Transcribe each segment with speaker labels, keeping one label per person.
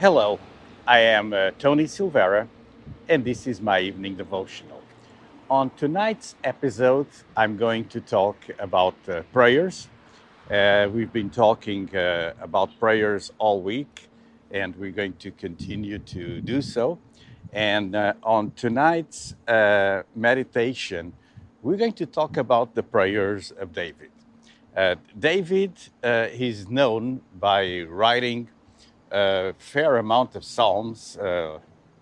Speaker 1: Hello, I am uh, Tony Silvera, and this is my evening devotional. On tonight's episode, I'm going to talk about uh, prayers. Uh, we've been talking uh, about prayers all week, and we're going to continue to do so. And uh, on tonight's uh, meditation, we're going to talk about the prayers of David. David is known by writing a fair amount of Psalms, uh,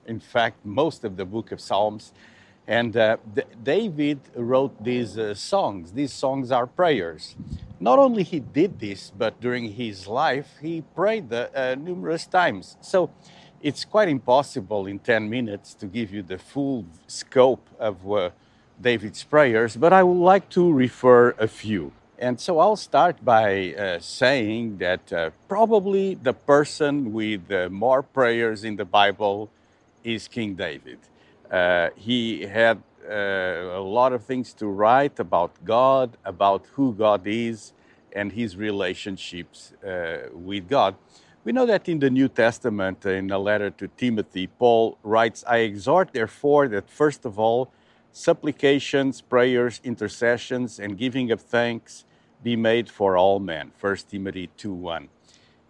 Speaker 1: in fact, most of the book of Psalms. And uh, David wrote these uh, songs. These songs are prayers. Not only he did this, but during his life, he prayed uh, numerous times. So it's quite impossible in 10 minutes to give you the full scope of uh, David's prayers, but I would like to refer a few. And so I'll start by uh, saying that uh, probably the person with uh, more prayers in the Bible is King David. Uh, he had uh, a lot of things to write about God, about who God is, and his relationships uh, with God. We know that in the New Testament, in a letter to Timothy, Paul writes, I exhort, therefore, that first of all, supplications, prayers, intercessions, and giving of thanks be made for all men. 1 Timothy 2 1.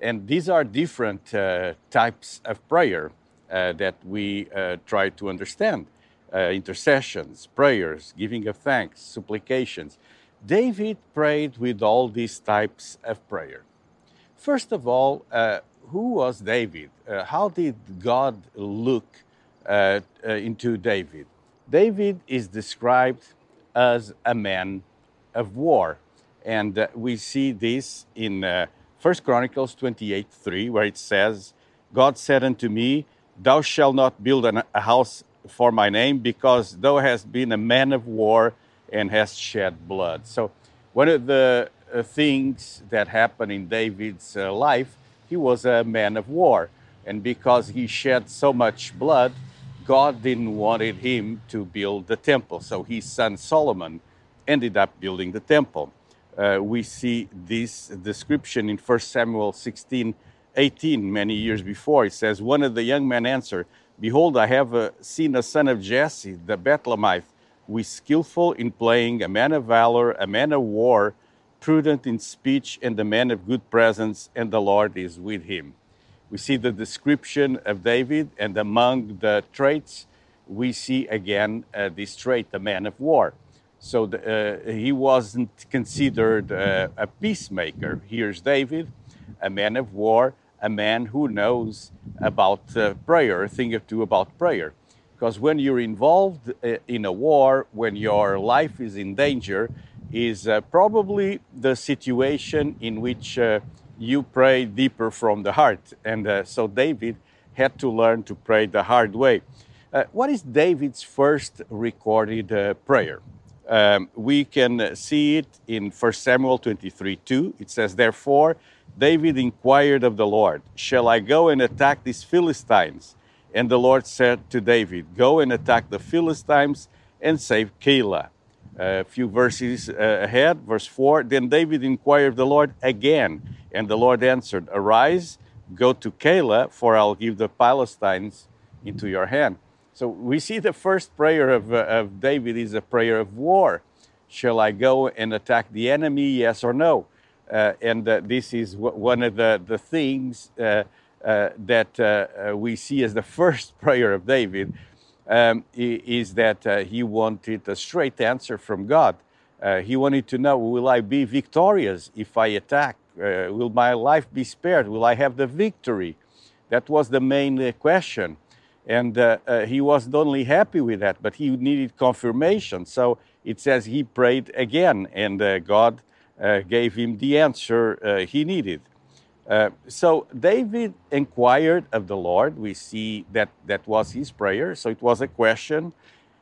Speaker 1: And these are different uh, types of prayer that we uh, try to understand uh, intercessions, prayers, giving of thanks, supplications. David prayed with all these types of prayer. First of all, uh, who was David? Uh, how did God look into David? David is described as a man of war. And uh, we see this in uh, 1 Chronicles 28 3, where it says, God said unto me, Thou shalt not build an, a house for my name, because thou hast been a man of war and hast shed blood. So, one of the uh, things that happened in David's uh, life, he was a man of war. And because he shed so much blood, God didn't wanted him to build the temple. So his son Solomon ended up building the temple uh, we see this description in 1 Samuel 16 18, many years before. It says, One of the young men answered, Behold, I have uh, seen a son of Jesse, the Bethlehemite, who is skillful in playing, a man of valor, a man of war, prudent in speech, and a man of good presence, and the Lord is with him. We see the description of David, and among the traits, we see again uh, this trait, the man of war. So the, uh, he wasn't considered uh, a peacemaker. Here's David, a man of war, a man who knows about uh, prayer, a thing or two about prayer. Because when you're involved uh, in a war, when your life is in danger, is uh, probably the situation in which uh, you pray deeper from the heart. And so David had to learn to pray the hard way. what is David's first recorded prayer? Um, we can see it in 1 Samuel 23 2. It says, Therefore, David inquired of the Lord, Shall I go and attack these Philistines? And the Lord said to David, Go and attack the Philistines and save Keilah. A few verses uh, ahead, verse 4 Then David inquired of the Lord again, and the Lord answered, Arise, go to Keilah, for I'll give the Philistines into your hand. So we see the first prayer of, uh, of David is a prayer of war. Shall I go and attack the enemy, yes or no? Uh, and uh, this is one of the, the things uh, uh, that uh, we see as the first prayer of David um, is that he wanted a straight answer from God. he wanted to know, will I be victorious if I attack? will my life be spared? Will I have the victory? That was the main question. And uh, uh, he was not only happy with that, but he needed confirmation. So it says he prayed again, and uh, God uh, gave him the answer uh, he needed. Uh, so David inquired of the Lord. We see that that was his prayer. So it was a question.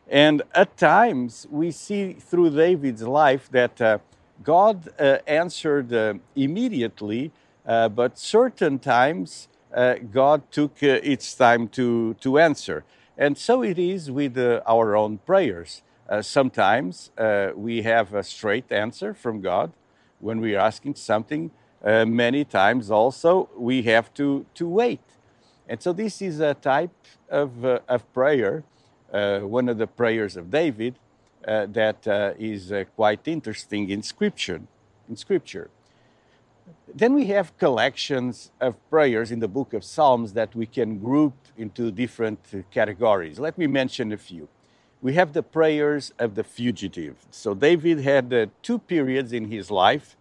Speaker 1: And at times, we see through David's life that God answered immediately, but certain times God took uh, its time to, to answer. And so it is with our own prayers. sometimes we have a straight answer from God when we are asking something. many times also we have to, to wait. And so this is a type of, of prayer uh, one of the prayers of David uh, that uh, is quite interesting in Scripture. In Scripture. Then we have collections of prayers in the book of Psalms that we can group into different categories. Let me mention a few. We have the prayers of the fugitive. So David had uh, two periods in his life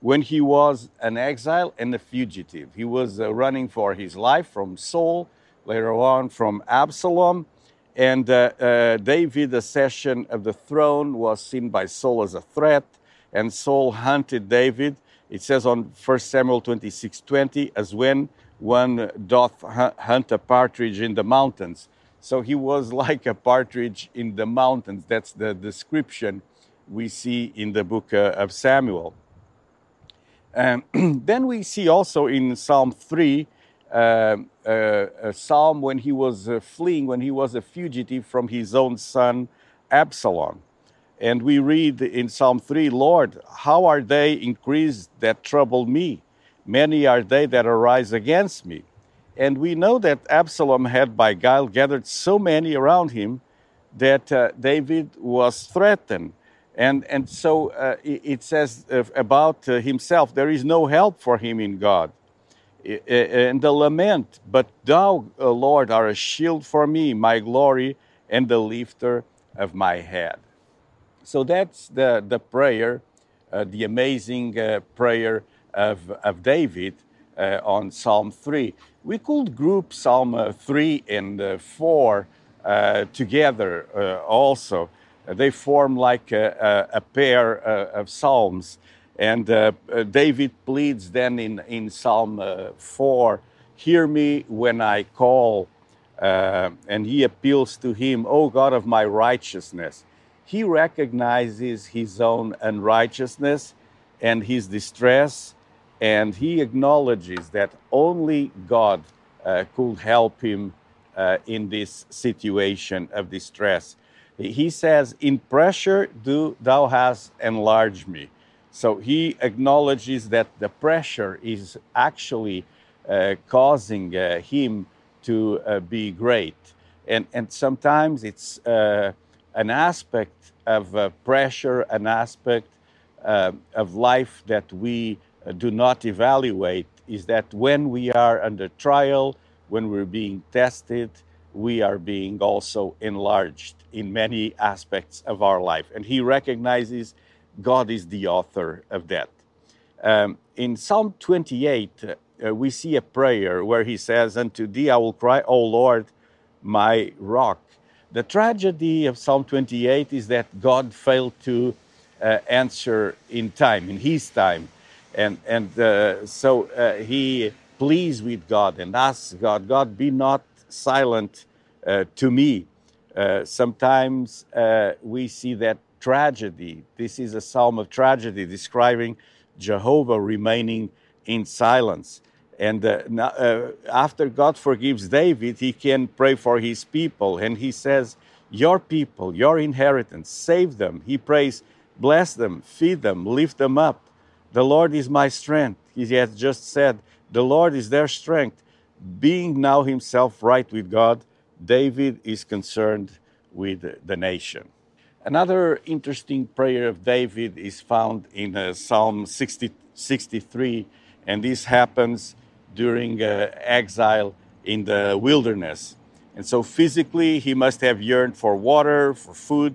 Speaker 1: when he was an exile and a fugitive. He was uh, running for his life from Saul, later on from Absalom, and uh, uh, David, the accession of the throne, was seen by Saul as a threat, and Saul hunted David. It says on 1 Samuel 26 20, as when one doth hunt a partridge in the mountains. So he was like a partridge in the mountains. That's the description we see in the book uh, of Samuel. Um, then we see also in Psalm 3 uh, uh, a psalm when he was uh, fleeing, when he was a fugitive from his own son Absalom. And we read in Psalm 3 Lord, how are they increased that trouble me? Many are they that arise against me. And we know that Absalom had by guile gathered so many around him that uh, David was threatened. And, and so uh, it, says uh, about uh, himself, there is no help for him in God and the lament, But thou, Lord, are a shield for me, my glory, and the lifter of my head. So that's the, the prayer, uh, the amazing uh, prayer of, of David uh, on Psalm 3. We could group Psalm uh, 3 and uh, 4 uh, together also. They form like a, a, a pair of psalms. And David pleads then in, in Psalm uh, 4 Hear me when I call. And he appeals to him, O God of my righteousness. He recognizes his own unrighteousness and his distress, and he acknowledges that only God uh, could help him uh, in this situation of distress. He says, In pressure do thou hast enlarged me. So he acknowledges that the pressure is actually uh, causing uh, him to uh, be great. And, and sometimes it's uh, an aspect of uh, pressure, an aspect uh, of life that we do not evaluate is that when we are under trial, when we're being tested, we are being also enlarged in many aspects of our life. And he recognizes God is the author of that. Um, in Psalm 28, uh, we see a prayer where he says, Unto thee I will cry, O Lord, my rock. The tragedy of Psalm 28 is that God failed to uh, answer in time, in his time. And, and uh, so uh, he pleads with God and asks God, God, be not silent uh, to me. Uh, sometimes we see that tragedy. This is a psalm of tragedy describing Jehovah remaining in silence. And uh, uh, after God forgives David, he can pray for his people. And he says, Your people, your inheritance, save them. He prays, Bless them, feed them, lift them up. The Lord is my strength. He has just said, The Lord is their strength. Being now himself right with God, David is concerned with the nation. Another interesting prayer of David is found in uh, Psalm 60, 63, and this happens during uh, exile in the wilderness. And so physically, he must have yearned for water, for food,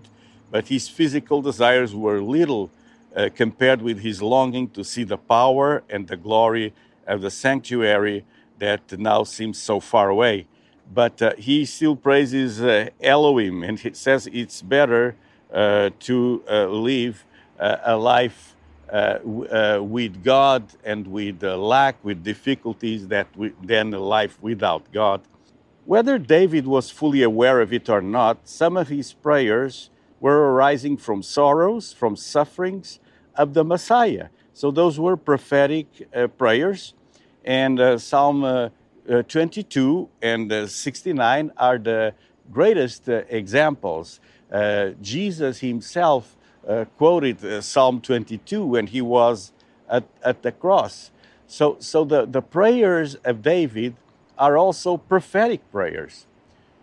Speaker 1: but his physical desires were little uh, compared with his longing to see the power and the glory of the sanctuary that now seems so far away. But uh, he still praises uh, Elohim, and he says it's better uh, to uh, live a life with God and with lack, with difficulties, that we, life without God. Whether David was fully aware of it or not, some of his prayers were arising from sorrows, from sufferings of the Messiah. So those were prophetic uh, prayers. And uh, Psalm uh, uh 22 and uh, 69 are the greatest uh, examples. Jesus himself quoted Psalm 22 when he was at, at the cross. So, so the, the prayers of David are also prophetic prayers.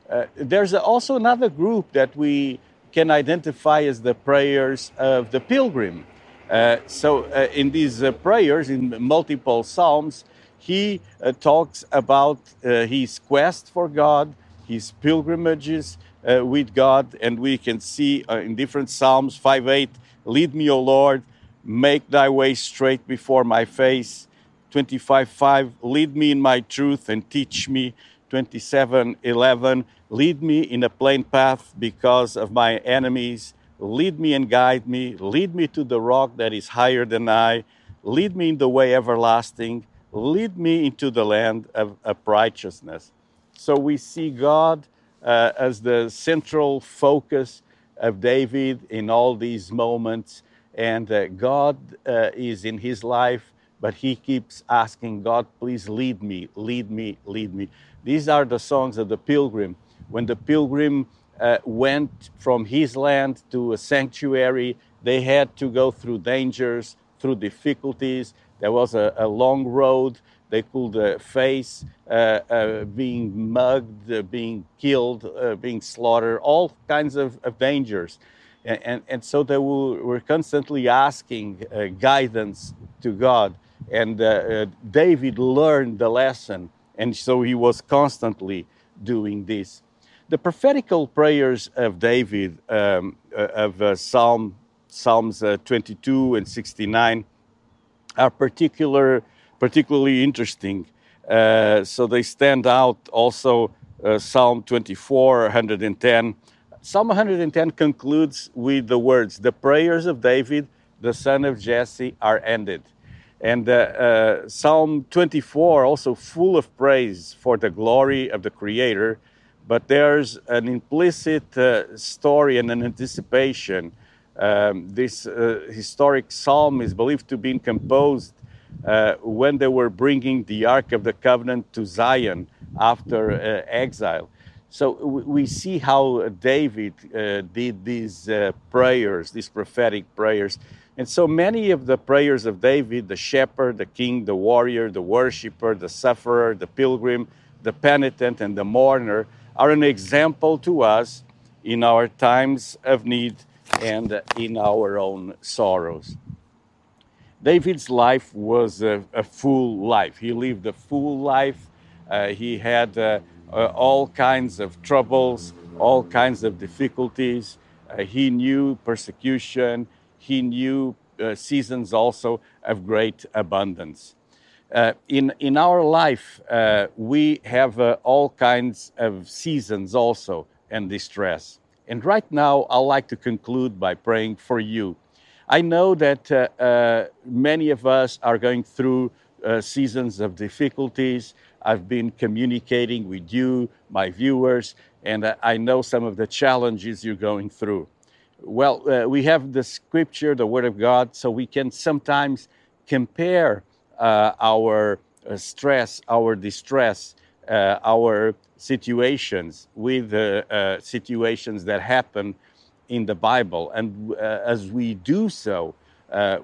Speaker 1: Uh, there's also another group that we can identify as the prayers of the pilgrim. Uh, so, uh, in these uh, prayers, in multiple psalms, he uh, talks about uh, his quest for God, his pilgrimages Uh, with God, and we can see uh, in different psalms 5 8, Lead me, O Lord, make thy way straight before my face. 25 5 lead me in my truth and teach me. 27 11 lead me in a plain path because of my enemies. Lead me and guide me. Lead me to the rock that is higher than i. Lead me in the way everlasting. Lead me into the land of, of righteousness. So we see god uh, as the central focus of david in all these moments and uh, god uh, is in his life but he keeps asking God, please lead me, lead me, lead me. These are the songs of the pilgrim. When the pilgrim uh, went from his land to a sanctuary, they had to go through dangers, through difficulties. There was a, a long road. They could uh, face uh, uh being mugged, being killed, being slaughtered, all kinds of, of dangers. And, and, and, so they were, constantly asking guidance to God. And David learned the lesson, and so he was constantly doing this. The prophetical prayers of David, um, of uh, Psalm, Psalms uh, 22 and 69, are particular, particularly interesting. Uh, so they stand out also Psalm 24, 110. Psalm 110 concludes with the words, The prayers of David, the son of Jesse, are ended. And uh, uh, Psalm 24 also full of praise for the glory of the Creator, but there's an implicit uh, story and an anticipation. Um, this uh, historic psalm is believed to be composed uh, when they were bringing the Ark of the Covenant to Zion after uh, exile. So we see how David did these prayers, these prophetic prayers and so many of the prayers of David, the shepherd, the king, the warrior, the worshiper, the sufferer, the pilgrim, the penitent, and the mourner, are an example to us in our times of need and in our own sorrows. David's life was a, a full life. He lived a full life. Uh, he had uh, uh, all kinds of troubles, all kinds of difficulties. Uh, he knew persecution he knew uh, seasons also of great abundance. Uh, in, in our life, we have all kinds of seasons also and distress. And right now, I'd like to conclude by praying for you. I know that uh, uh, many of us are going through seasons of difficulties. I've been communicating with you, my viewers, and I know some of the challenges you're going through. Well, uh, we have the scripture, the Word of God, so we can sometimes compare uh, our uh, stress, our distress, uh, our situations with uh, situations that happen in the Bible. And uh, as we do so,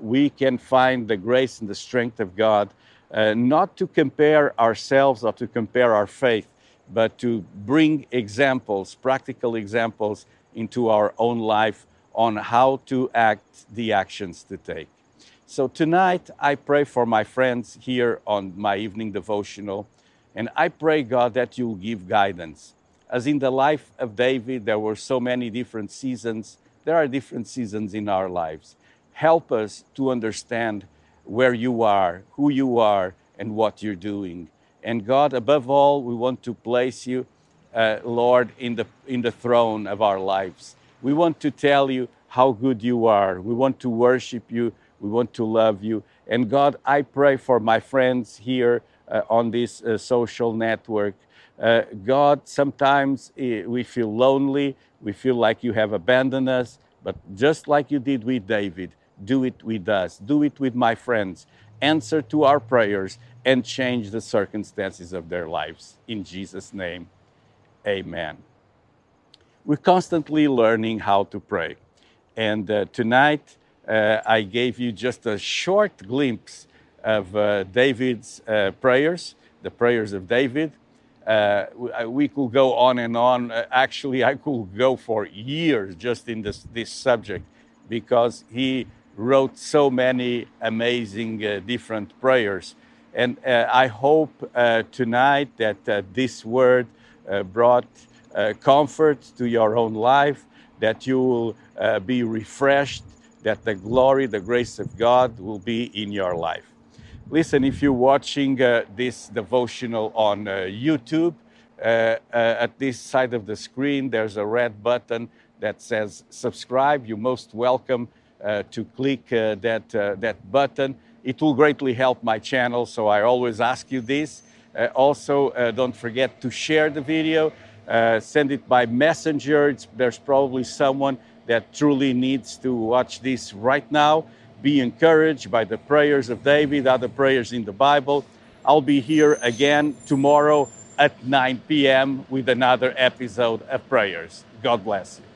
Speaker 1: we can find the grace and the strength of God, not to compare ourselves or to compare our faith, but to bring examples, practical examples into our own life on how to act, the actions to take. So tonight, I pray for my friends here on my evening devotional, and I pray, God, that you'll give guidance. As in the life of David, there were so many different seasons, there are different seasons in our lives. Help us to understand where you are, who you are, and what you're doing. And God, above all, we want to place you, uh, Lord, in the, in the throne of our lives. We want to tell you how good you are. We want to worship you. We want to love you. And God, I pray for my friends here uh, on this uh, social network uh, God, sometimes eh, we feel lonely, we feel like you have abandoned us, but just like you did with David, do it with us, do it with my friends. Answer to our prayers and change the circumstances of their lives. In Jesus' name, amen. We're constantly learning how to pray. And uh, tonight, uh, I gave you just a short glimpse of uh, David's uh, prayers, the prayers of David. Uh, we could go on and on. Uh, actually, I could go for years just in this, this subject because he wrote so many amazing uh, different prayers. And uh, I hope tonight that this word brought comfort to your own life, that you will be refreshed, that the glory, the grace of God will be in your life. Listen, if you're watching uh, this devotional on uh, YouTube, uh, uh at this side of the screen, there's a red button that says subscribe. You're most welcome uh, to click uh, that, that button. It will greatly help my channel, so I always ask you this. also, don't forget to share the video, send it by messenger. It's, there's probably someone that truly needs to watch this right now be encouraged by the prayers of David, other prayers in the Bible. I'll be here again tomorrow at 9 p.m. with another episode of prayers. God bless you.